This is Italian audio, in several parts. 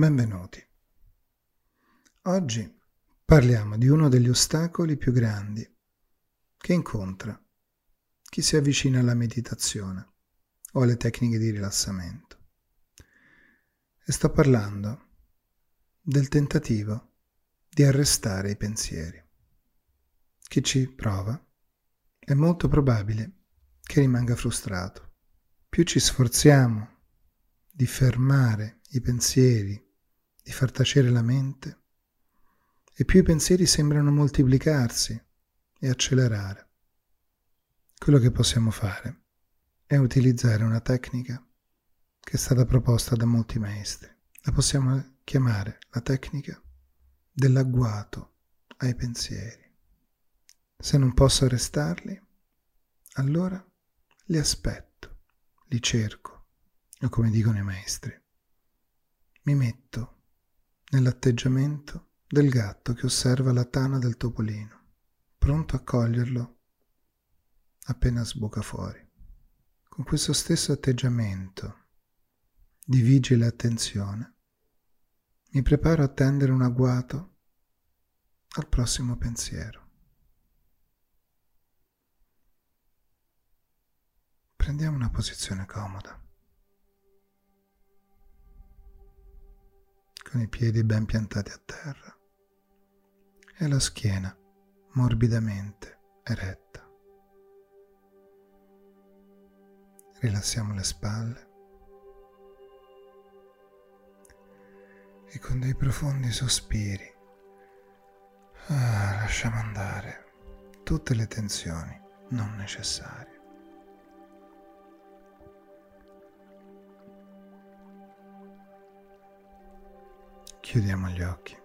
Benvenuti. Oggi parliamo di uno degli ostacoli più grandi che incontra chi si avvicina alla meditazione o alle tecniche di rilassamento. E sto parlando del tentativo di arrestare i pensieri. Chi ci prova è molto probabile che rimanga frustrato. Più ci sforziamo di fermare i pensieri, di far tacere la mente, e più i pensieri sembrano moltiplicarsi e accelerare. Quello che possiamo fare è utilizzare una tecnica che è stata proposta da molti maestri. La possiamo chiamare la tecnica dell'agguato ai pensieri. Se non posso arrestarli, allora li aspetto, li cerco o come dicono i maestri, mi metto nell'atteggiamento del gatto che osserva la tana del topolino, pronto a coglierlo appena sbuca fuori. Con questo stesso atteggiamento di vigile attenzione, mi preparo a tendere un agguato al prossimo pensiero. Prendiamo una posizione comoda. Con i piedi ben piantati a terra e la schiena morbidamente eretta. Rilassiamo le spalle e con dei profondi sospiri ah, lasciamo andare tutte le tensioni non necessarie. Chiudiamo gli occhi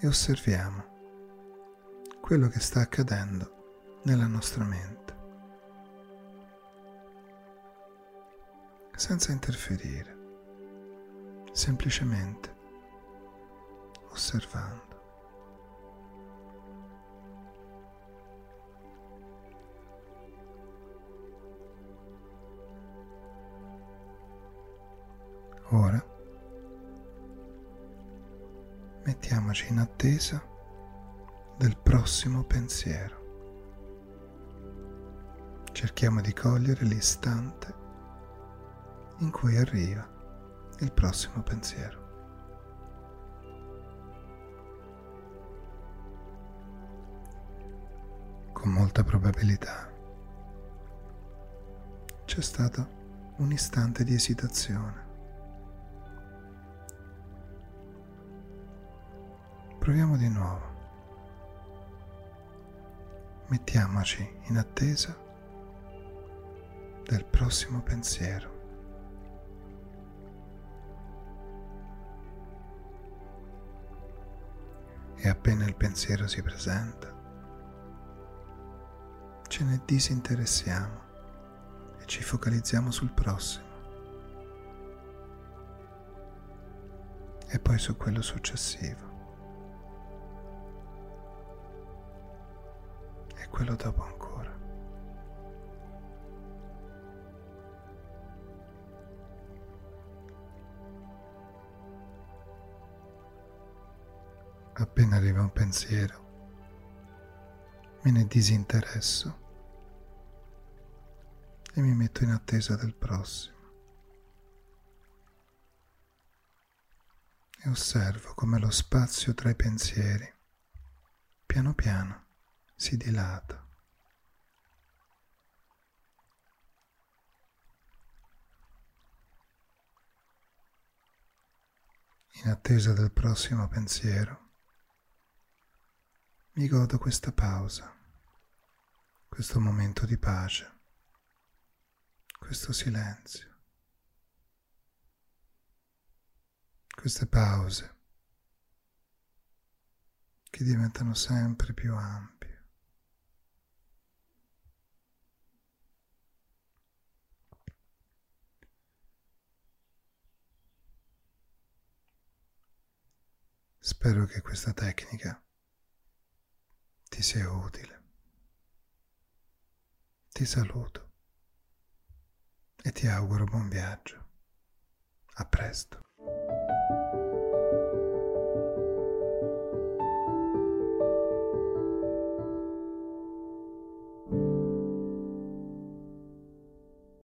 e osserviamo quello che sta accadendo nella nostra mente, senza interferire, semplicemente osservando. Ora mettiamoci in attesa del prossimo pensiero. Cerchiamo di cogliere l'istante in cui arriva il prossimo pensiero. Con molta probabilità c'è stato un istante di esitazione Proviamo di nuovo. Mettiamoci in attesa del prossimo pensiero. E appena il pensiero si presenta, ce ne disinteressiamo e ci focalizziamo sul prossimo. E poi su quello successivo. Quello dopo ancora. Appena arriva un pensiero, me ne disinteresso e mi metto in attesa del prossimo. E osservo come lo spazio tra i pensieri, piano piano, si dilata. In attesa del prossimo pensiero, mi godo questa pausa, questo momento di pace, questo silenzio, queste pause che diventano sempre più ampie. Spero che questa tecnica ti sia utile. Ti saluto e ti auguro buon viaggio. A presto.